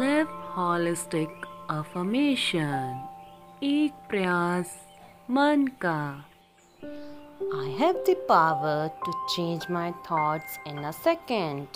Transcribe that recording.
Live holistic affirmation एक प्रयास मन का I have the power to change my thoughts in a second.